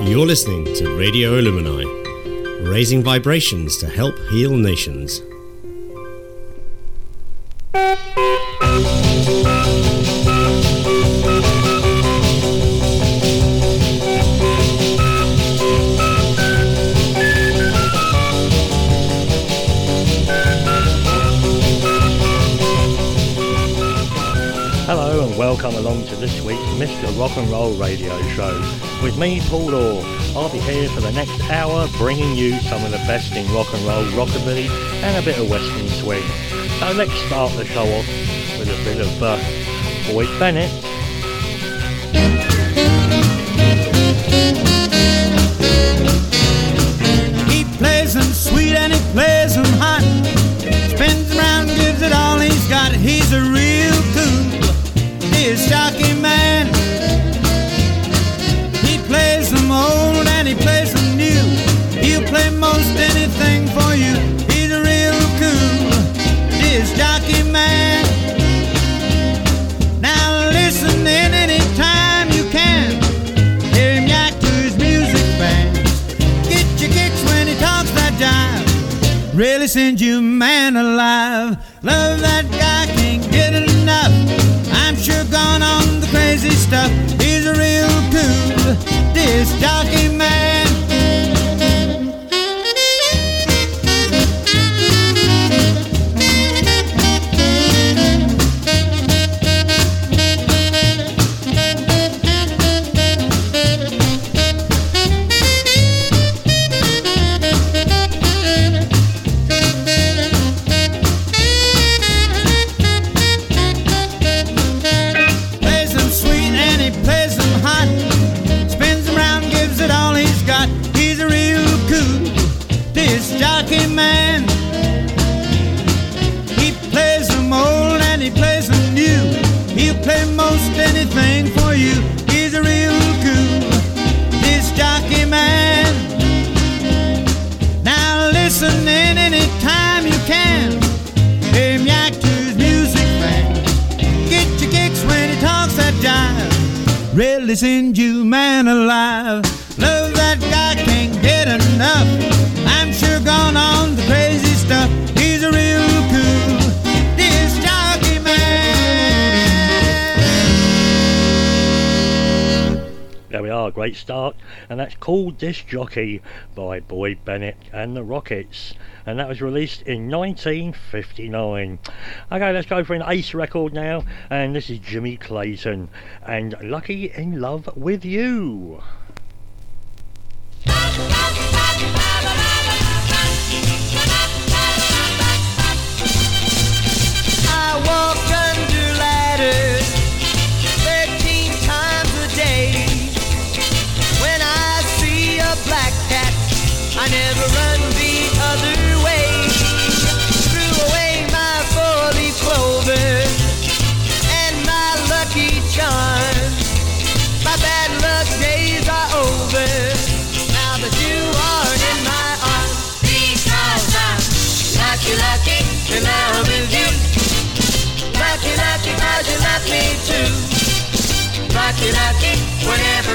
You're listening to Radio Illumini, raising vibrations to help heal nations. Along to this week's Mr. Rock and Roll Radio Show. With me, Paul Orr. I'll be here for the next hour bringing you some of the best in rock and roll, rockabilly and a bit of western swing. So let's start the show off with a bit of uh, Boyd Bennett. He plays them sweet and he plays them hot. Spins around, gives it all he's got. He's a real his jockey man. He plays them old and he plays them new. He'll play most anything for you. He's a real cool, his jockey man. Now listen in any time you can. Hear him yak to his music band. Get your kicks when he talks that jive. Really sends you man alive. On the crazy stuff. He's a real cool disc jockey Disc Jockey by Boyd Bennett and the Rockets. And that was released in 1959. Okay, let's go for an ace record now. And this is Jimmy Clayton and Lucky in Love with You. I walk under ladders black cat, I never run the other way. Threw away my four-leaf clover and my lucky charms. My bad luck days are over. Now that you are in my arms, because I'm lucky, lucky in love with you. Lucky, lucky, cause you love me too. Lucky, lucky, whatever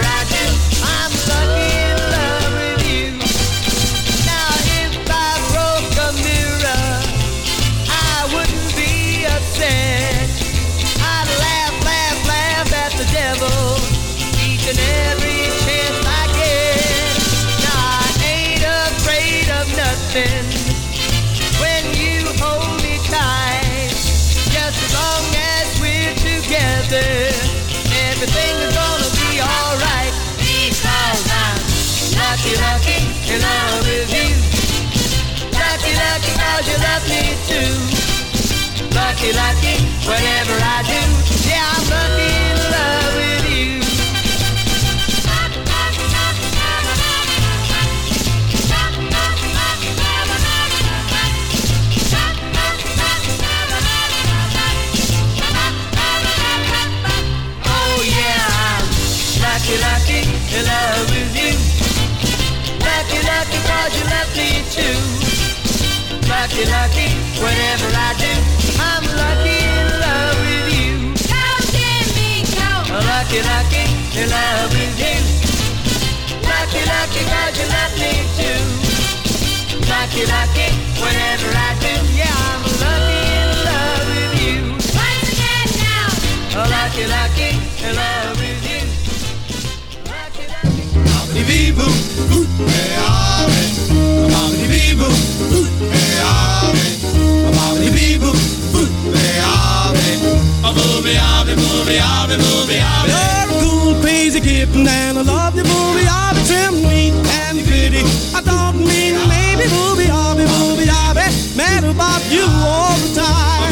you all the time.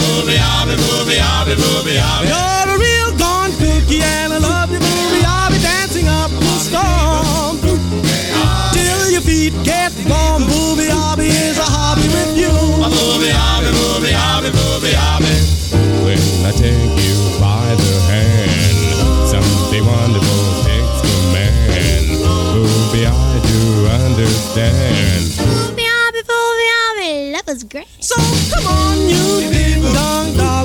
You're a real gone cookie, and I love you, booby. I'll dancing up the storm. Till your feet get warm, booby, I'll is a hobby with you. When I take you by the hand, something wonderful takes command. Booby, I do understand. Is great. So come on, you ding dong, darling,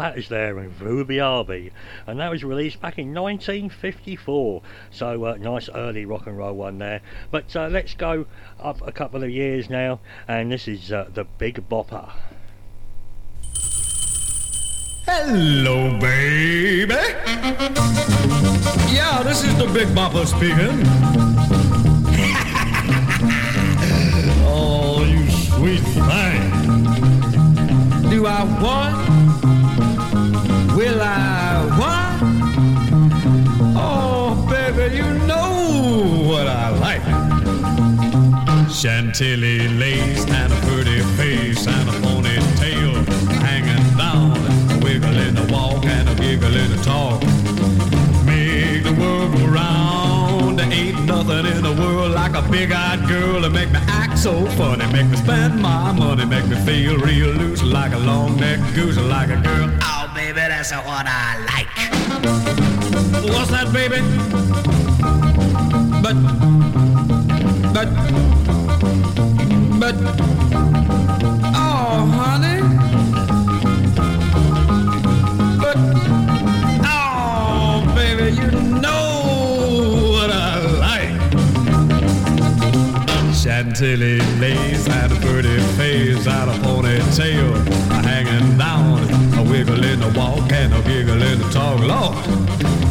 Platters there and Ruby Arby. And that was released back in 1954. So, uh, nice early rock and roll one there. But uh, let's go up a couple of years now, and this is uh, the Big Bopper. Hello, baby. Yeah, this is the Big Bopper speaking. oh, you sweet thing. Do I want? Will I what? Oh, baby, you know what I like. Chantilly lace and a pretty face and a ponytail hanging down, and a wiggle in the walk and a giggle in the talk. Make the world go round. There ain't nothing in the world like a big-eyed girl to make me act so funny, make me spend my money, make me feel real loose like a long-necked goose, like a girl. Baby, that's what I like. What's that, baby? But, but, but, oh, honey. But, oh, baby, you know what I like. Chantilly lace and a pretty face and a ponytail wiggle in the walk and a giggle in the talk. Lord,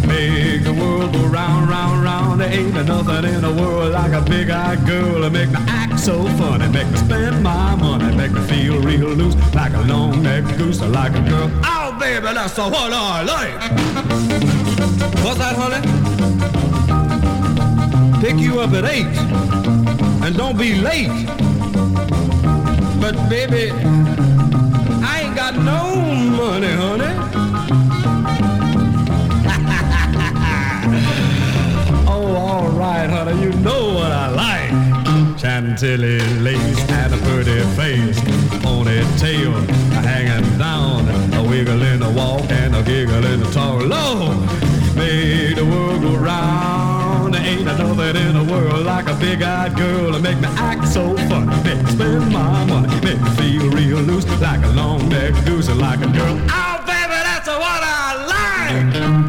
make the world go round, round, round. There ain't nothing in the world like a big-eyed girl to make me act so funny, make me spend my money, make me feel real loose like a long-necked goose, like a girl. Oh, baby, that's the what I like. What's that, honey? Pick you up at eight and don't be late. But baby, Chantilly lace and a pretty face, ponytail hanging down, a wiggle in the walk and a giggle in the talk. Lord, make the world go round. Ain't nothing in the world like a big-eyed girl to make me act so funny, make me spend my money, make me feel real loose like a long-necked goose, like a girl. Oh, baby, that's what I like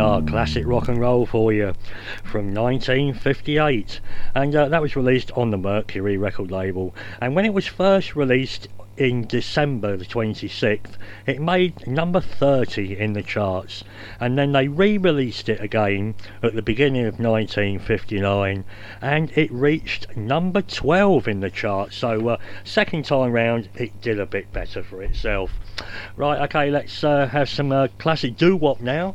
are, classic rock and roll for you from 1958. And uh, that was released on the Mercury record label. And when it was first released in December the 26th, it made number 30 in the charts, and then they re released it again at the beginning of 1959 and it reached number 12 in the charts. So, uh, second time round, it did a bit better for itself. Right, okay, let's uh, have some uh, classic doo wop now.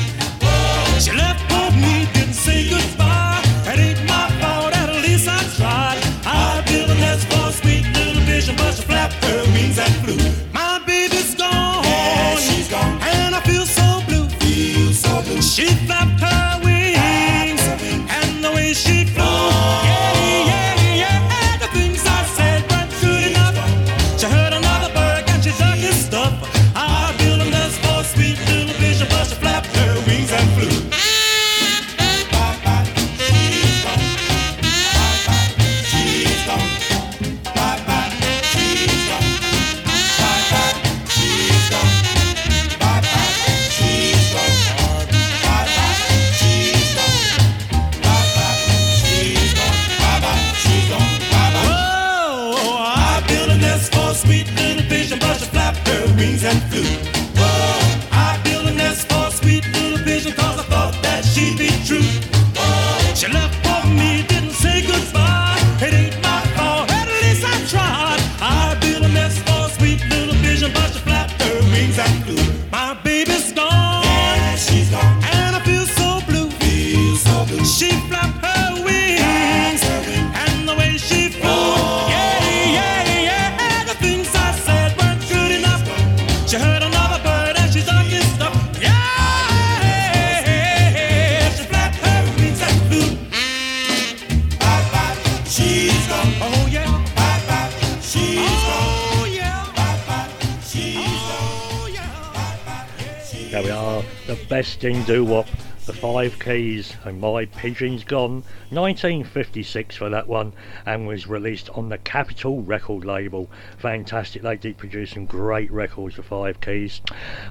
And My Pigeon's Gone, 1956 for that one, and was released on the Capitol record label. Fantastic, they did produce some great records for Five Keys.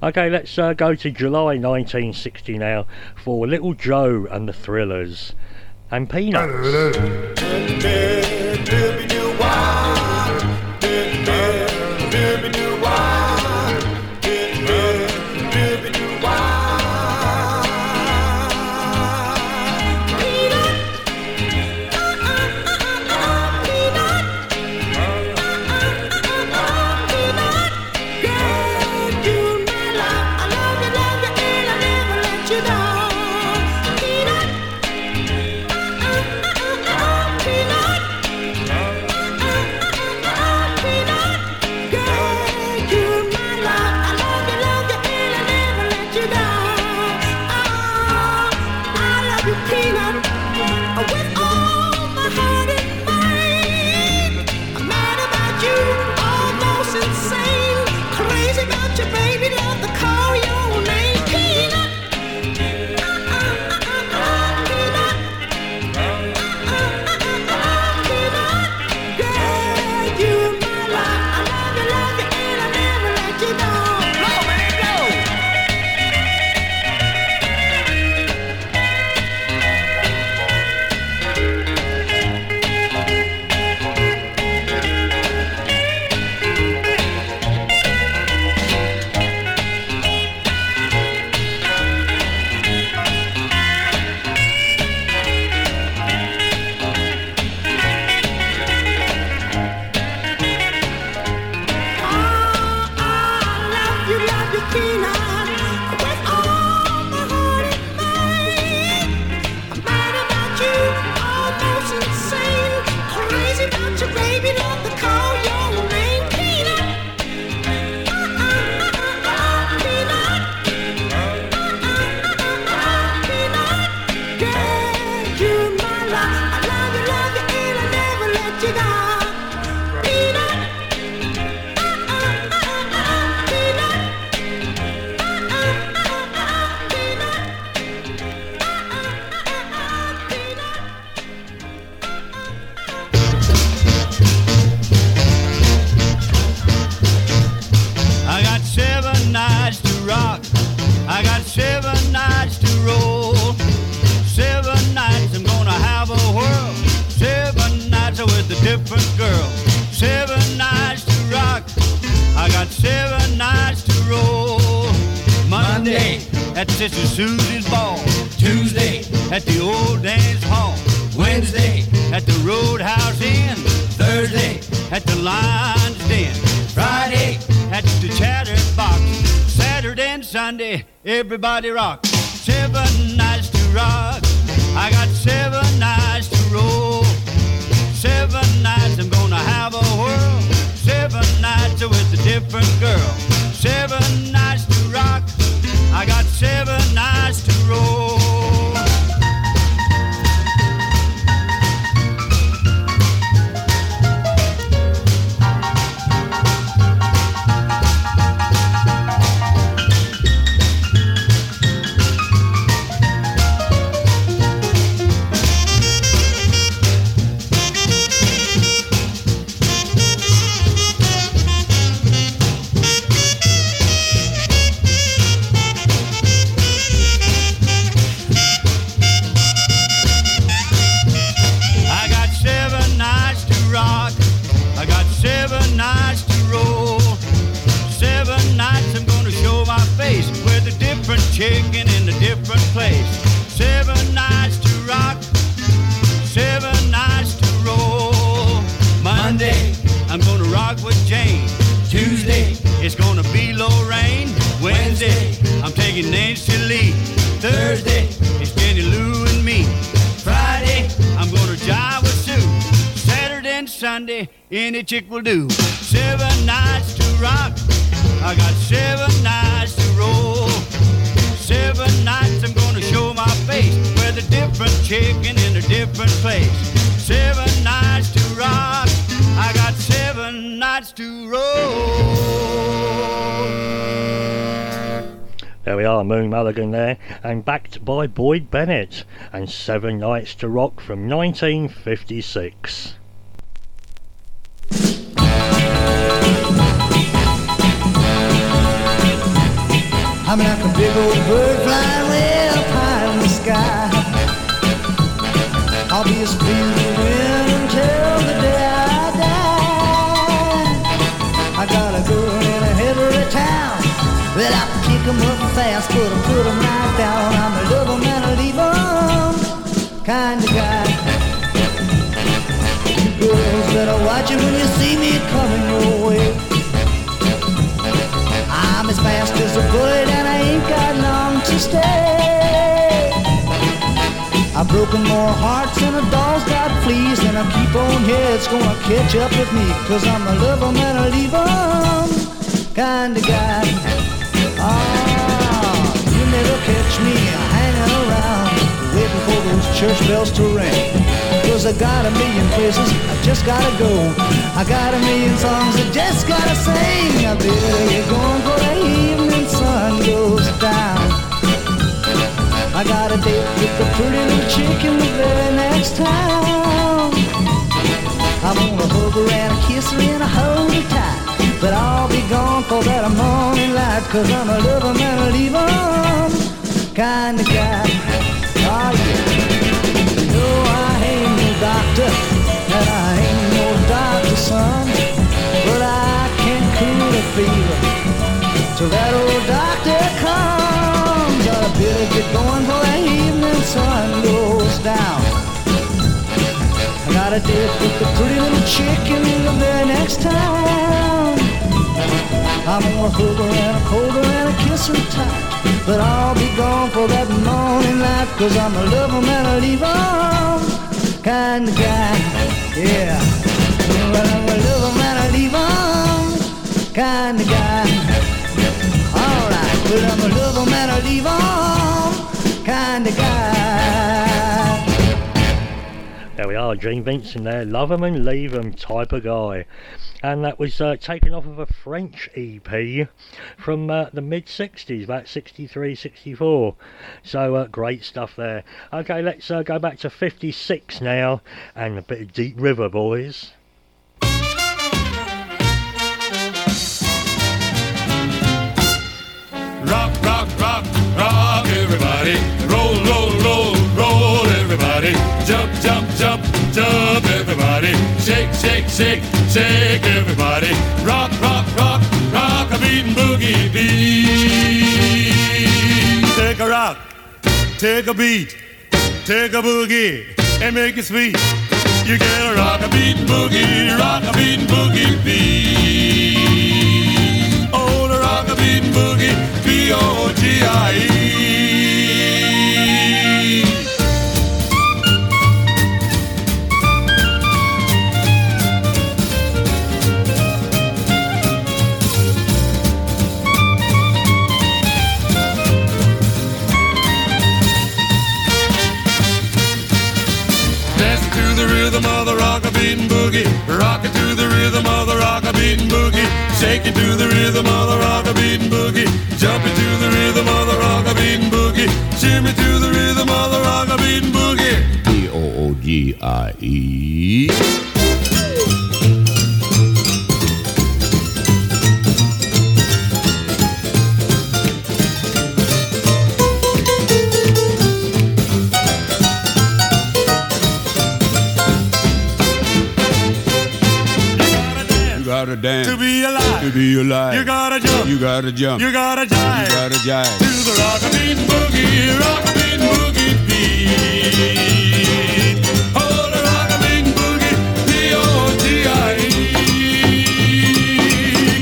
Okay, let's uh, go to July 1960 now for Little Joe and the Thrillers and Peanuts. Everybody rock. Seven chicken in a different place. Seven nights to rock. Seven nights to roll. Monday I'm gonna rock with Jane. Tuesday it's gonna be Lorraine. Wednesday I'm taking Nancy Lee. Thursday it's Jenny Lou and me. Friday, I'm gonna jive with Sue. Saturday and Sunday, any chick will do. Seven nights to rock. I got seven nights to roll. Seven nights I'm gonna show my face with a different chicken in a different place. Seven nights to rock. I got seven nights to roll. There we are, Moon Mullican there, and backed by Boyd Bennett, and Seven Nights to Rock from 1956. I'm like a big old bird flying way up high in the sky. I'll be as free as the wind until the day I die. I got a girl in every town. Well, I can kick 'em up fast, but I put 'em right down. I'm a love 'em and I leave 'em kind of guy. You girls better watch it when you see me coming your way. I'm as fast as a bullet broken more hearts than a doll's got fleas and I keep on, yeah, it's gonna catch up with me Cause I'm a love 'em and a leave 'em kind of guy. Ah, you never catch me hanging around waiting for those church bells to ring. Cause I got a million places, I just gotta go. I got a million songs I just gotta sing. I better get going for the evening sun goes down. I got a date with the pretty little chick in the very next town. I'm gonna hug her and kiss her and hold her tight. But I'll be gone for that morning light, cause I'm a lover and a leave 'em kind of guy. Oh yeah. No, I ain't no doctor, and I ain't no doctor's son. But I can cool a fever till that old doctor comes. Better get going before the evening sun goes down. I got a date with the pretty little chick in the very next town. I'm gonna hug her and a hold her and a kiss her tight. But I'll be gone for that morning light, cause I'm a love 'em and a leave 'em kind of guy. Yeah. Well, I'm a love 'em and a leave 'em kind of guy. I'm a a leave kind of guy. There we are, Gene Vincent there, love 'em and leave 'em type of guy. And that was uh, taken off of a French EP from uh, the mid 60s, about 63, 64. So uh, great stuff there. Okay, let's uh, go back to 56 now and a bit of Deep River, boys. Rock, rock, rock, rock, everybody. Roll, roll, roll, roll, everybody. Jump, jump, jump, jump, everybody. Shake, shake, shake, shake, everybody. Rock, rock, rock, rock a beating boogie beat. Take a rock, take a beat, take a boogie, and make it sweet. You get a rock a beating boogie, rock a beating boogie beat. Beating boogie, B O G I E. Dancing to the rhythm of the rock beating boogie. To the rhythm of the rock boogie. Shaking to the rhythm of the rock a beating boogie. Jumping to the rhythm of the rock a beating boogie. Shimmy to the rhythm of the rock a beating boogie. B O O G I E. You gotta dance to be alive. To be alive. You gotta jump. You gotta jump. You gotta jive. You gotta jive. To the rock a beating boogie, rock a beating boogie beat. Oh, the rock a beating boogie, B O G I E.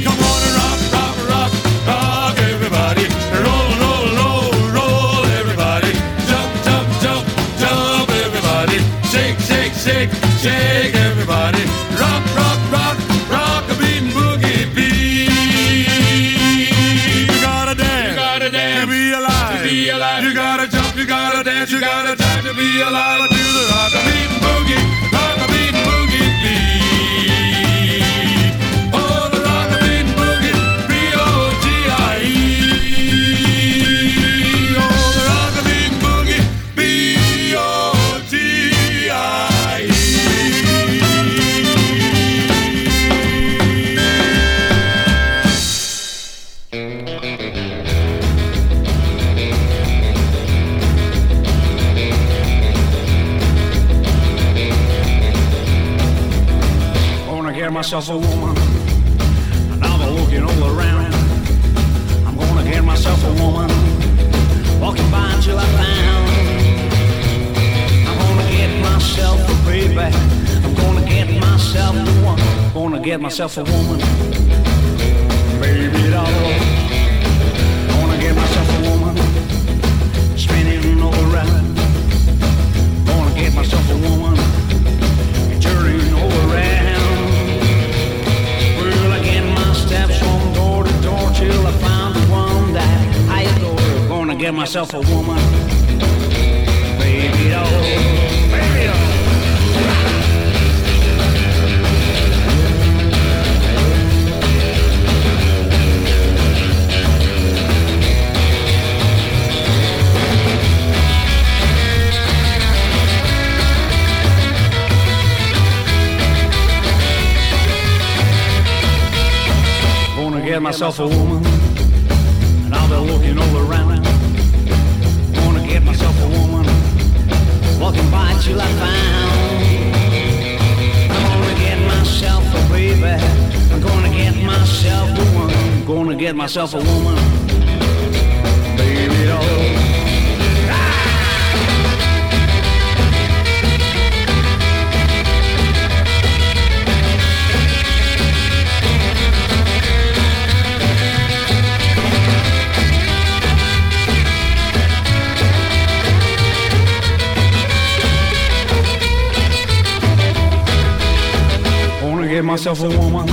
Come on and rock, rock, rock, rock, everybody. Roll, roll, roll, roll, everybody. Jump, jump, jump, jump, everybody. Shake, shake, shake, shake, everybody. Myself a woman. And be looking all around. I'm gonna get myself a woman. Walking by until I found. I'm gonna get myself a baby. I'm gonna get myself a woman. Gonna get myself a woman. Myself a woman, and I'll be looking all around. Gonna get myself a woman, walking by till I found. I'm gonna get myself a baby. I'm gonna get myself a woman. Gonna get myself a woman, get myself a woman,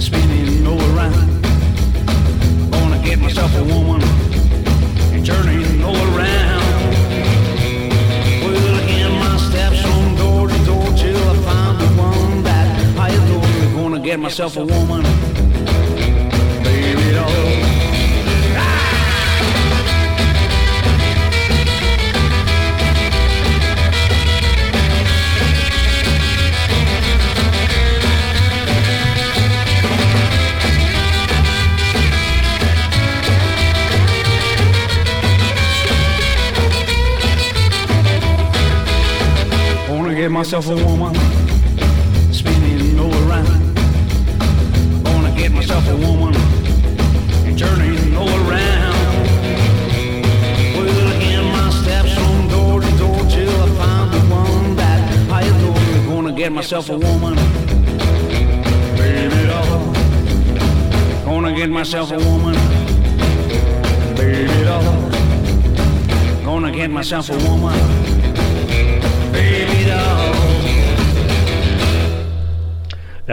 spinning all around. Gonna get myself a woman, and turning all around. Well, again, my steps from door to door till I found the one that I adore. Gonna get myself a woman, Gonna get myself a woman, spinning all around. Gonna get myself a woman, and turning all around. Well, again, my steps from door to door till I find the one that I adore. Gonna get myself a woman, baby doll. Gonna get myself a woman, baby doll. Gonna get myself a woman,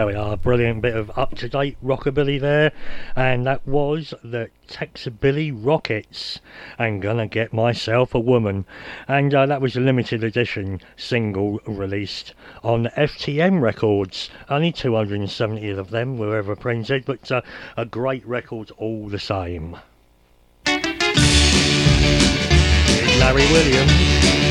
There we are, a brilliant bit of up to date rockabilly there, and that was the Texabilly Rockets. And gonna get myself a woman, and uh, that was a limited edition single released on FTM Records. Only 270 of them were ever printed, but uh, a great record all the same. Larry Williams.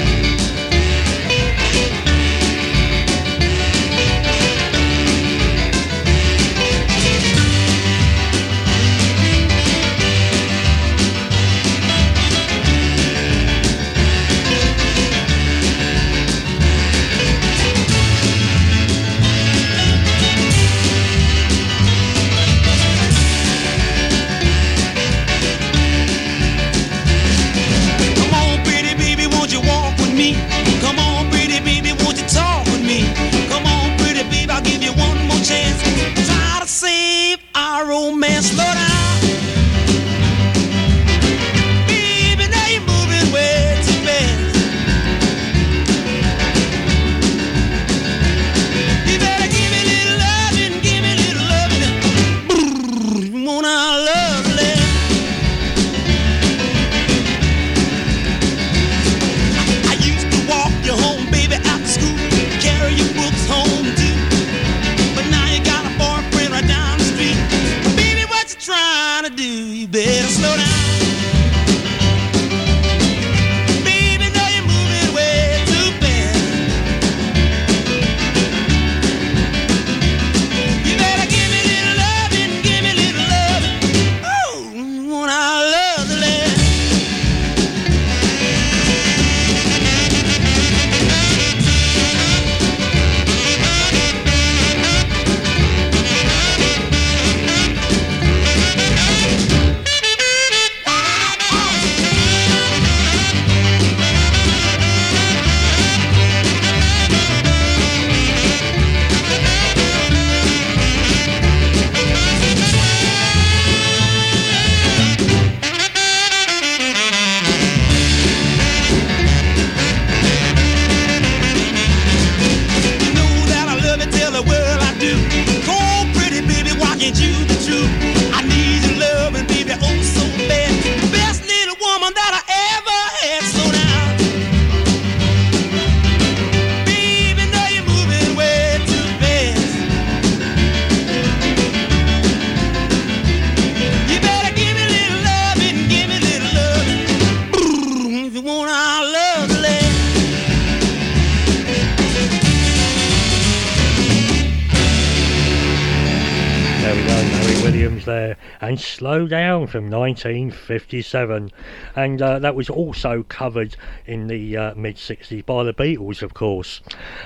Slow Down from 1957. And uh, that was also covered in the uh, mid 60s by the Beatles, of course.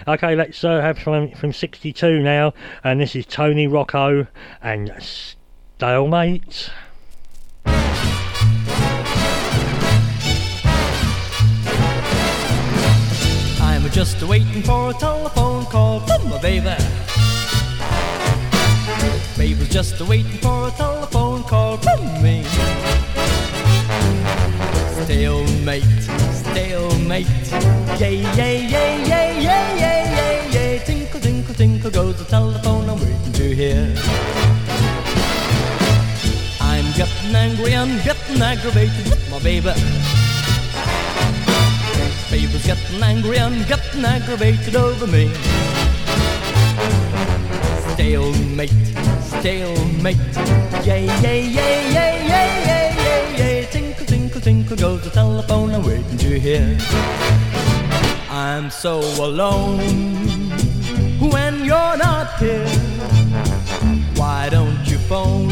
Okay, let's uh, have from, from 62 now, and this is Tony Rocco and Stalemate. I'm just waiting for a telephone call from my baby. Baby's just waiting for a telephone call from me. Stalemate, stalemate. Yay, yay, yay, yay, yay, yay, yay, yay. Tinkle, tinkle, tinkle goes the telephone I'm waiting to hear. I'm getting angry, I'm getting aggravated with my baby. Baby's getting angry, I'm getting aggravated over me. Stalemate, stalemate. Yay, yay, yay, yay, yay, yay, yay, yay. Tinkle, tinkle, tinkle goes the telephone I'm waiting to hear. I'm so alone when you're not here. Why don't you phone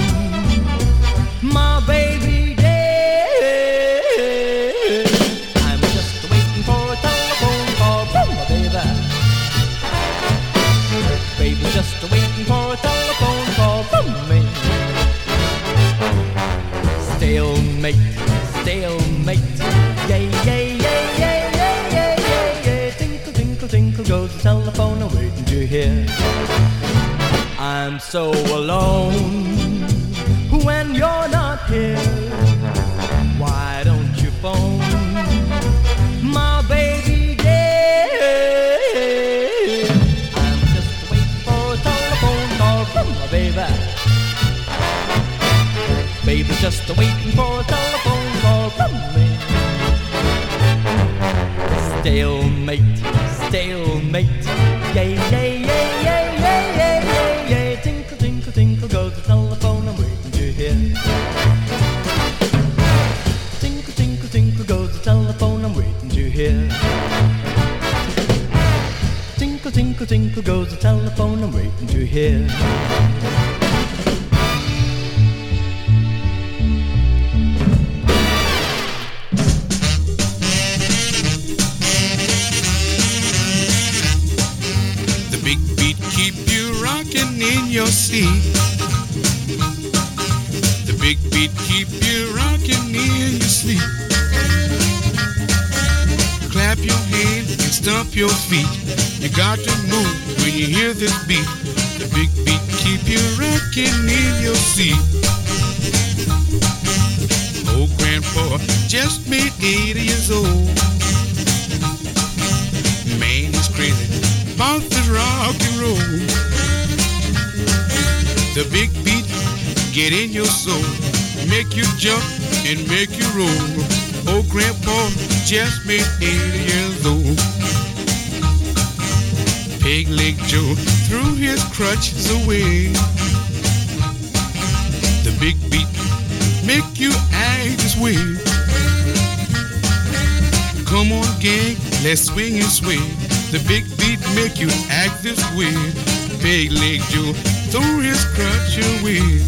so alone when you're not here. Why don't you phone my baby? Yeah, I'm just waiting for a telephone call from my baby. Baby, just waiting for a telephone call from me. Stalemate, stalemate. Yay, yay, yay, yay, Tinkle, tinkle, goes the telephone. I'm waiting to hear. The big beat keep you rocking in your seat. The big beat keep you rocking in your sleep. Stomp your feet. You got to move when you hear this beat. The big beat keep you rocking in your seat. Old grandpa just made 80 years old. Man is crazy about this rock and roll. The big beat get in your soul, make you jump and make you roll. Oh, old grandpa just made 80 years old. Pig leg Joe threw his crutches away. The big beat make you act this way. Come on, gang, let's swing and sway. The big beat make you act this way. Pig leg Joe threw his crutch away.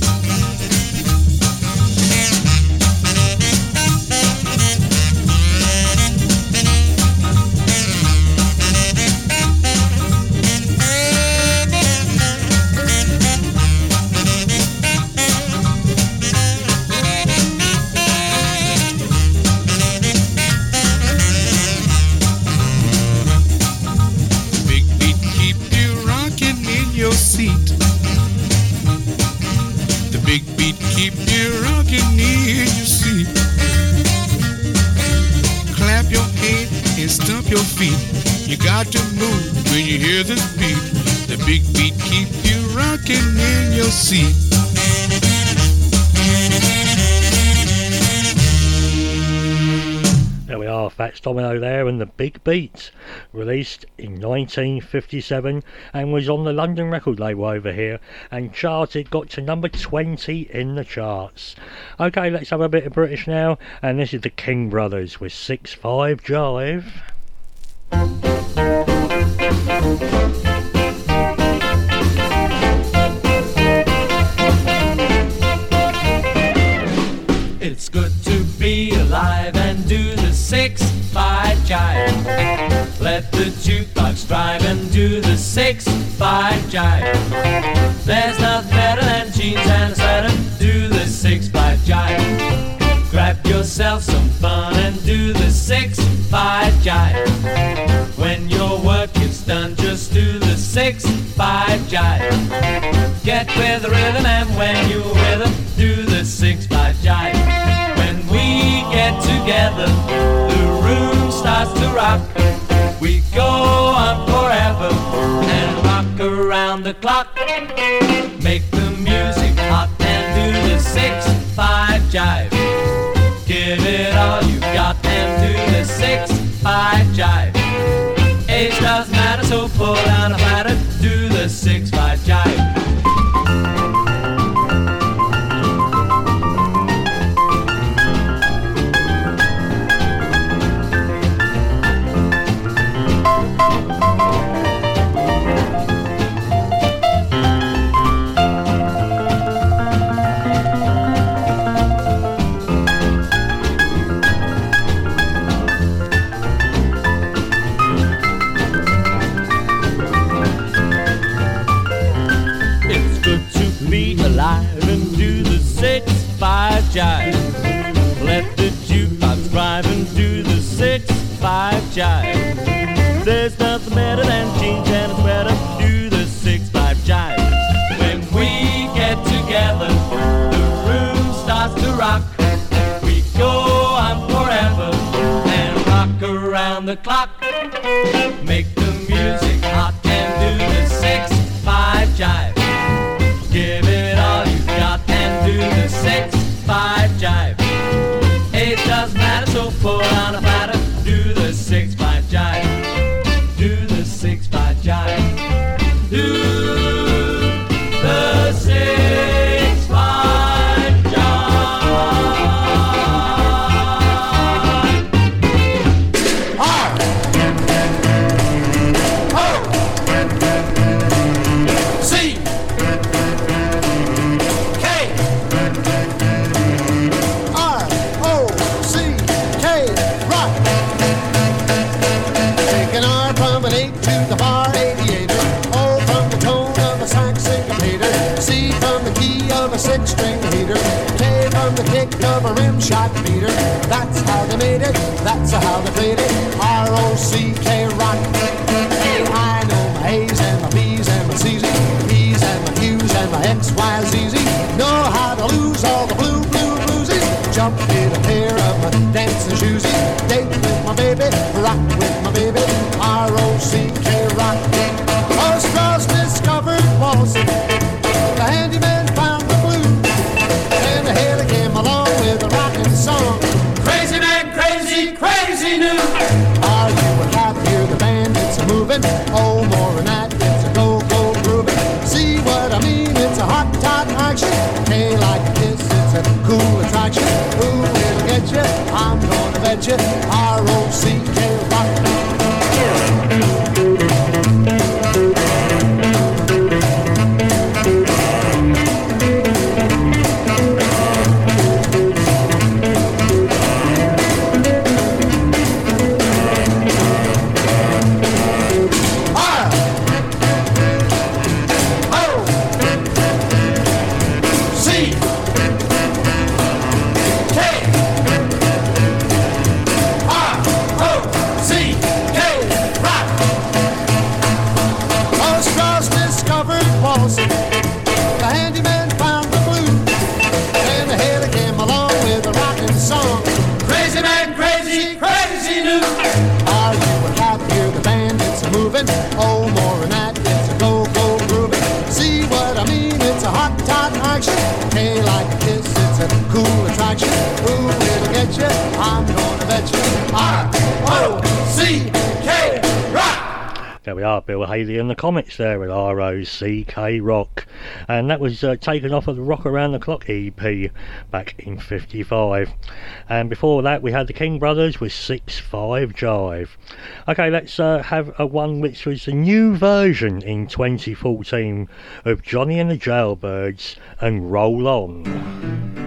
Domino there and the Big Beat, released in 1957 and was on the London record label over here and charted, got to number 20 in the charts. Okay, let's have a bit of British now, and this is the King Brothers with 6-5 Jive. Six five jive. Let the jukebox drive and do the six five jive. There's nothing better than jeans and a sweater. Do the six five jive. Grab yourself some fun and do the six five jive. When your work is done, just do the six five jive. Get with the rhythm and when you're do the six five jive. When we get together, We go on forever and rock around the clock. Make the music hot and do the six five jive. Give it all you got and do the six five jive. Age doesn't matter, so pull down a platter, In and the Comets there at ROCK Rock. And that was uh, taken off of the Rock Around the Clock EP back in 55. And before that, we had the King Brothers with 6 5 Jive. Okay, let's uh, have a one which was a new version in 2014 of Johnny and the Jailbirds and Roll On.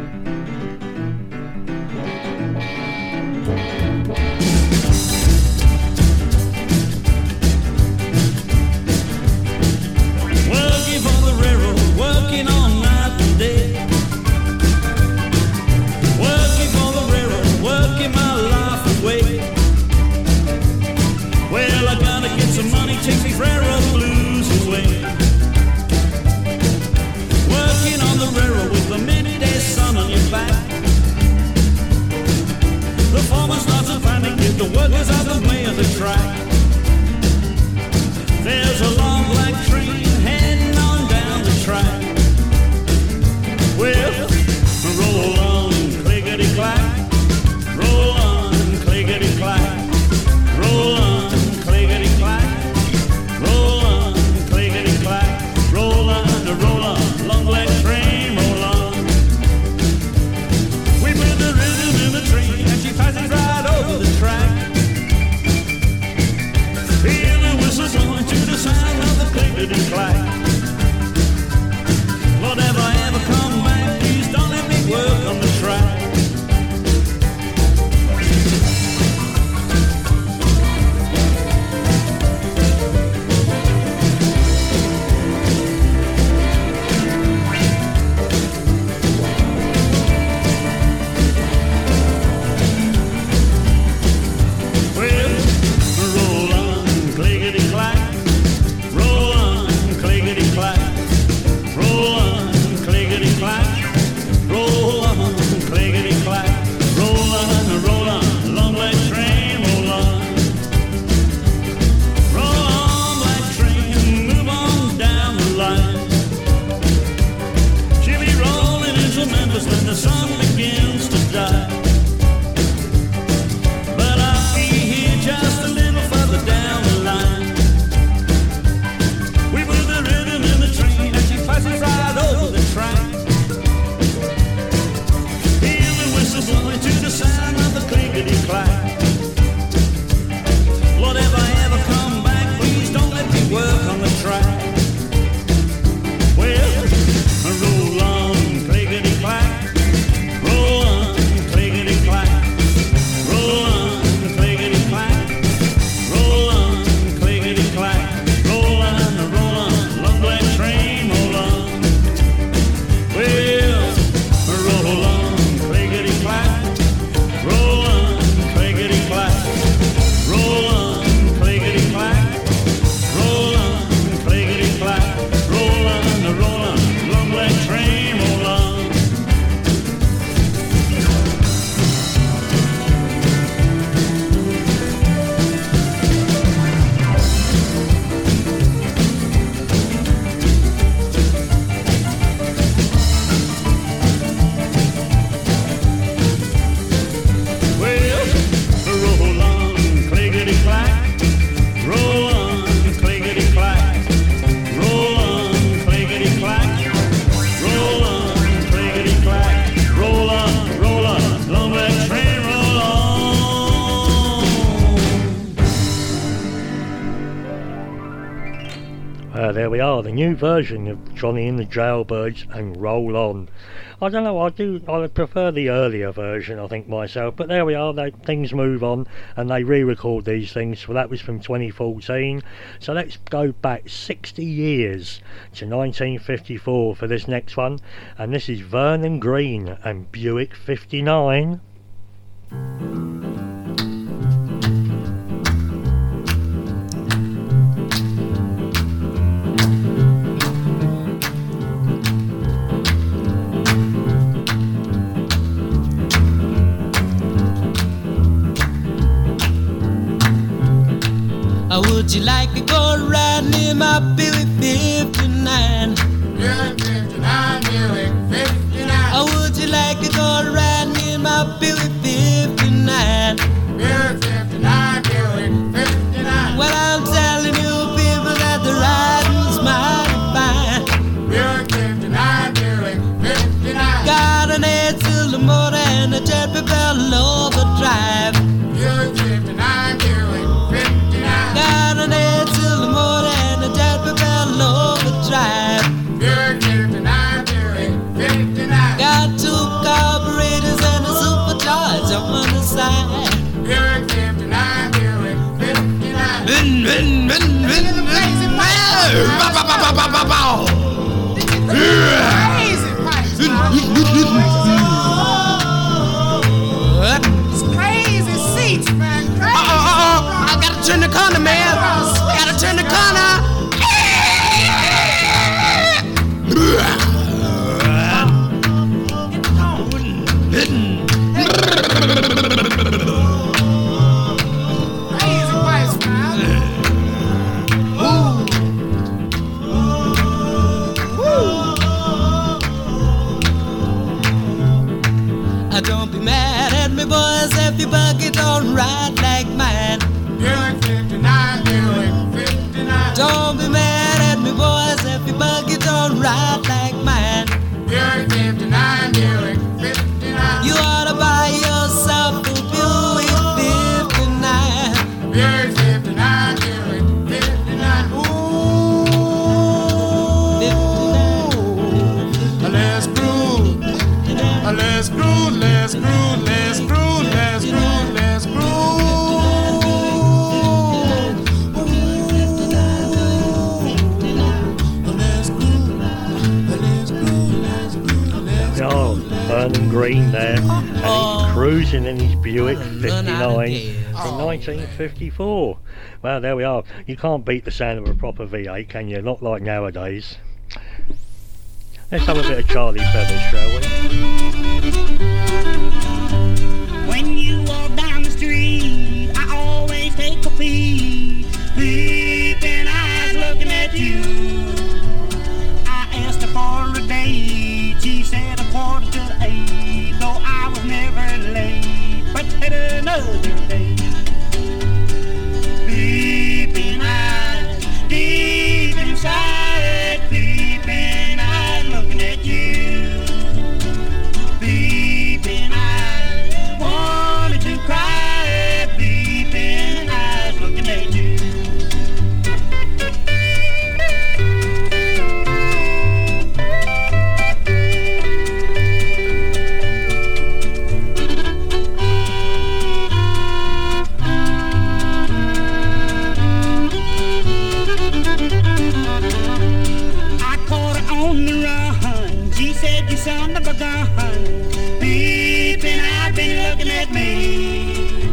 New version of Johnny and the Jailbirds and Roll On. I don't know, I do, I prefer the earlier version, I think myself, but there we are, they, things move on and they re record these things. Well, that was from 2014, so let's go back 60 years to 1954 for this next one, and this is Vernon Green and Buick 59. Or would you like to go riding in my Buick 59? Buick 59, Buick 59. Or would you like to go riding in my Buick 59? Buick 59, bow. Cruising in his Buick 59 from 1954. Well, there we are. You can't beat the sound of a proper V8, can you? Not like nowadays. Let's have a bit of Charlie Feathers, shall we? When you walk down the street, I always take a peek. Peeping eyes looking at you. I asked her for a date. She said a quarter at me.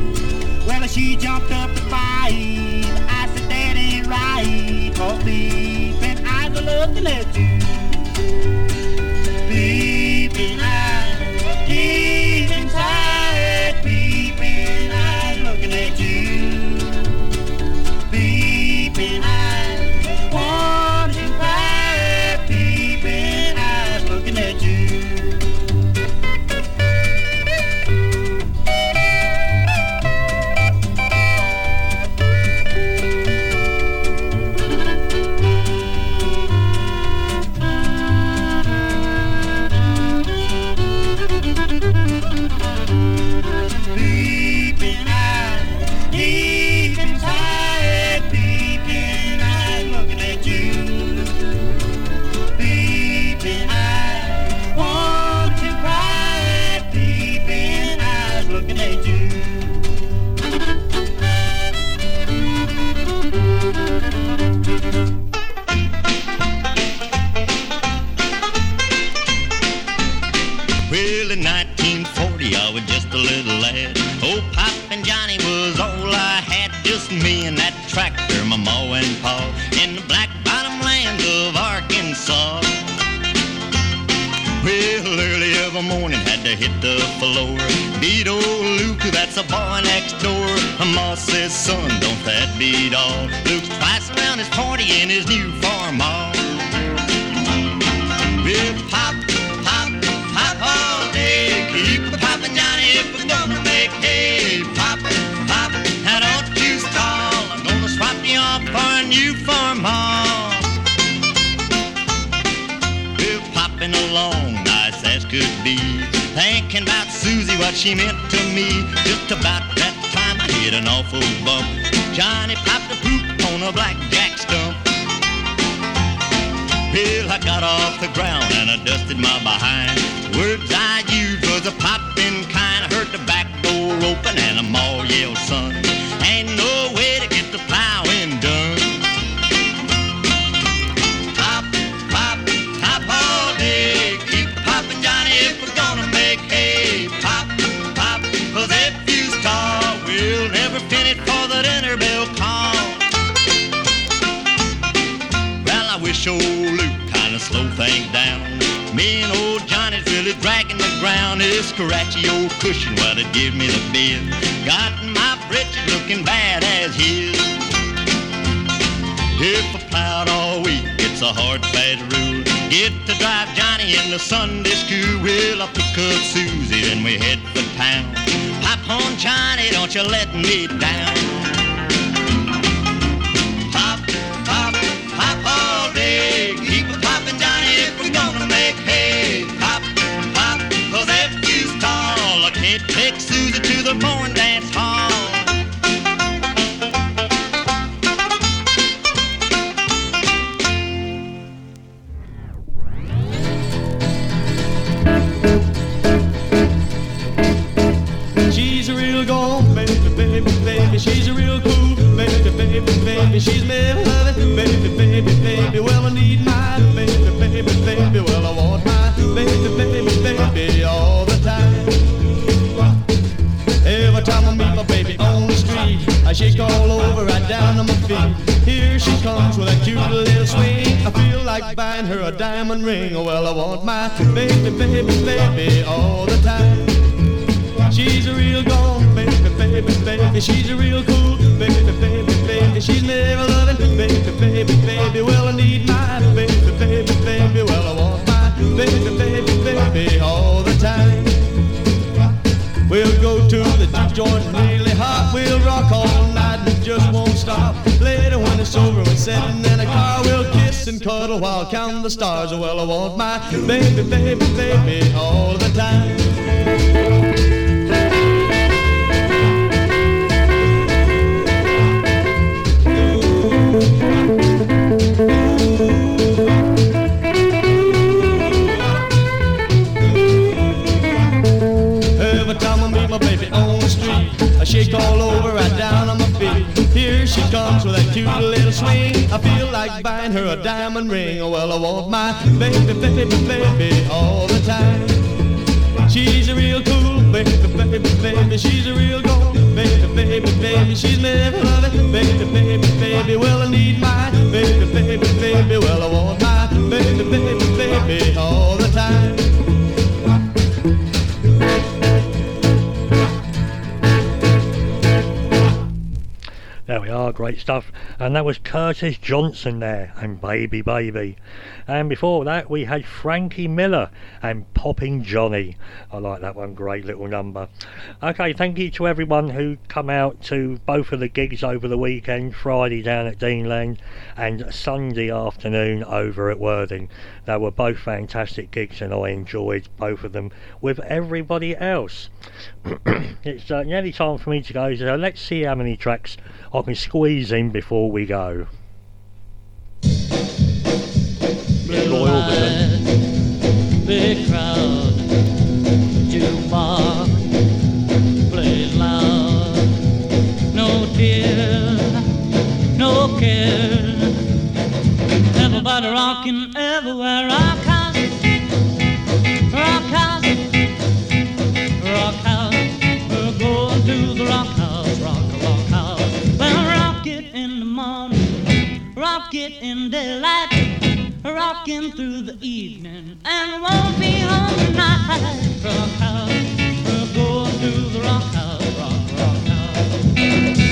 Well, she jumped up to fight. I said, That ain't right. Cause peeping, eyes are looking at you. Popping along, nice as could be. Thinking about Susie, what she meant to me. Just about that time I hit an awful bump. Johnny popped a poop on a blackjack stump. Well, I got off the ground and I dusted my behind. Words I used was a popping kind. I heard the back door open and a all yell, son. Ain't Wish old Luke kinda slow things down. Me and old Johnny's really dragging the ground. This scratchy old cushion, well, it give me the biz. Got my britches looking bad as his. If I plowed all week, it's a hard, fast rule. Get to drive Johnny in the Sunday school. Well, I pick up Susie, then we head for town. Hop on, Johnny, don't you let me down. The barn dance hall. She's a real gone, baby, baby, baby. She's a real cool, baby, baby, baby. She's me baby, baby, baby. Well, I need my baby, baby, baby. Well, I want my comes with that cute little swing. I feel like buying her a diamond ring. Well, I want my baby, baby, baby all the time. She's a real gone, baby, baby, baby. She's a real cool, baby, baby, baby. She's never loving, baby, baby, baby. Well, I need my baby, baby, baby. Well, I want my baby, baby, baby all the time. We'll go to the juke joint really hot. We'll rock all night and just won't stop. Later when it's over, we're sitting in a car. We'll kiss and cuddle while counting the stars. Well, I want my baby, baby, baby all the time. Every time I meet my baby on the street, I shake all over, right down she comes with that cute little swing. I feel like buying her a diamond ring. Oh, well, I want my baby, baby, baby all the time. She's a real cool baby, baby, baby. She's a real gold baby, baby, baby. She's never loving baby, baby, baby. Well, I need my baby, baby, baby. Well, I want my baby, baby, baby all the time. Are, great stuff. And that was Curtis Johnson there, and Baby Baby. And before that, we had Frankie Miller and Popping Johnny. I like that one, great little number. Okay, thank you to everyone who come out to both of the gigs over the weekend Friday down at Deanland and Sunday afternoon over at Worthing. They were both fantastic gigs, and I enjoyed both of them with everybody else. it's uh, nearly time for me to go, so let's see how many tracks I can squeeze in before we go. Roy Orbison. Big crowd, jukebox, play loud. No tears, no care. Everybody rocking everywhere. Rock house, Well, in daylight. rocking through the evening, and won't be home tonight. Rock house, we're going to the rock house, rock, rock house.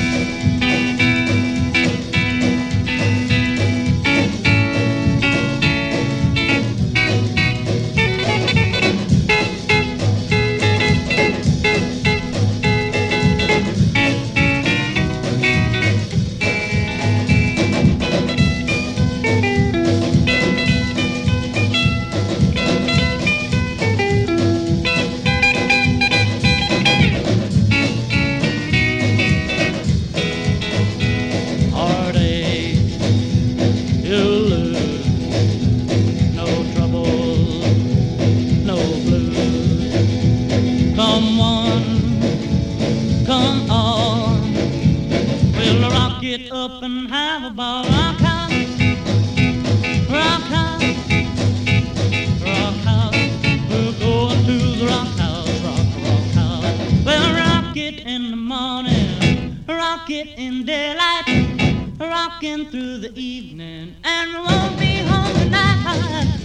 In the morning, rock it in daylight rocking through the evening and we won't be home tonight.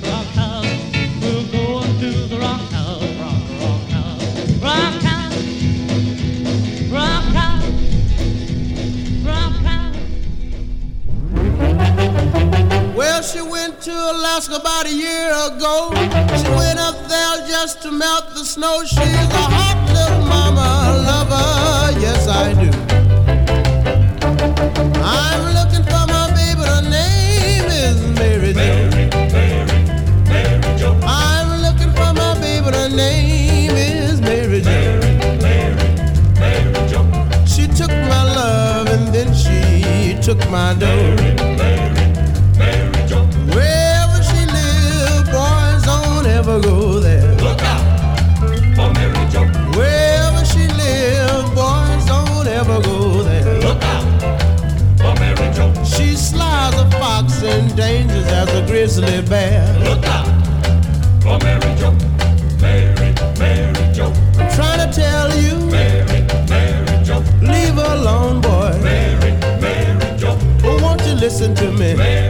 Rock house, we're going to the rock house, rock, rock house, rock house, rock house, rock house. Well, she went to Alaska about a year ago. She went up there just to melt the snow. She's a hot little. Yes, I do. I'm looking for my baby. Her name is Mary Jo. I'm looking for my baby. Her name is Mary Jo. She took my love and then she took my dough. As a grizzly bear. Look out for Mary Jo. Mary, Mary Jo. I'm trying to tell you. Mary, Mary Jo. Leave her alone, boy. Mary, Mary Jo. Oh, won't you listen to me? Mary,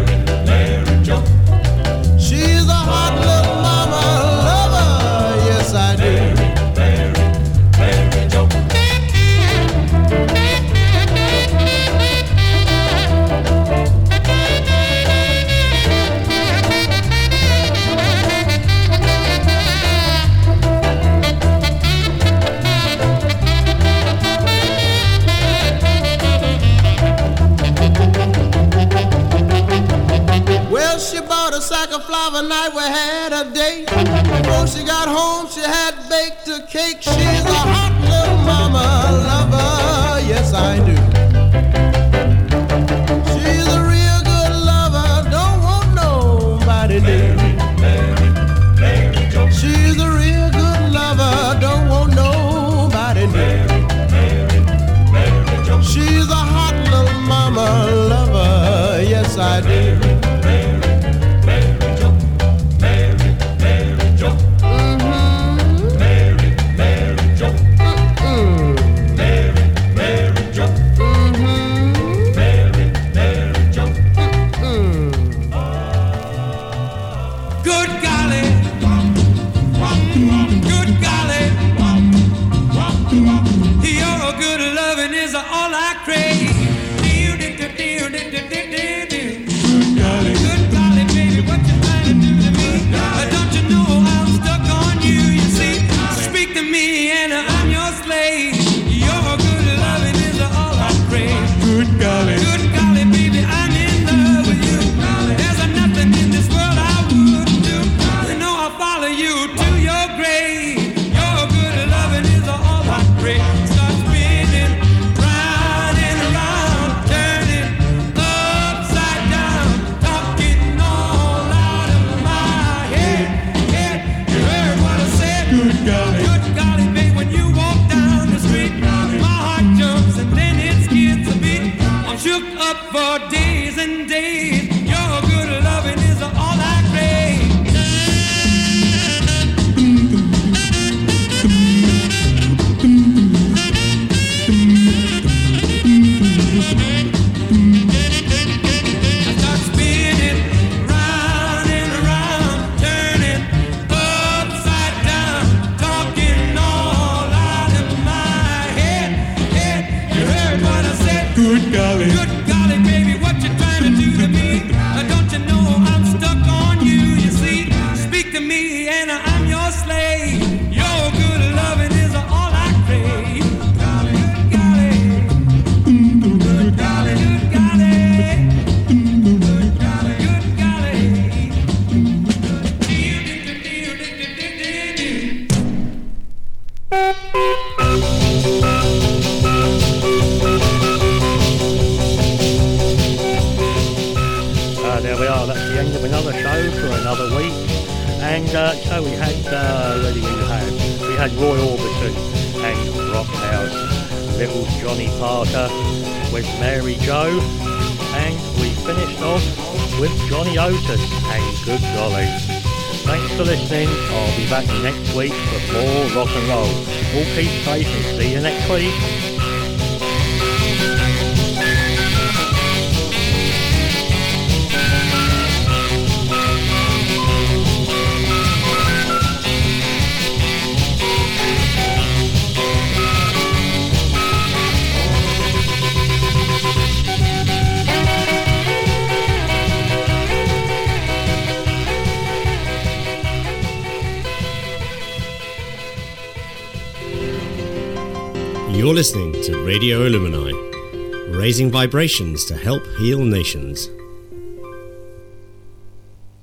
sack of flour night we had a date. Before she got home, she had baked a cake. She's a hot little mama lover. Yes, I do. Vibrations to help heal nations.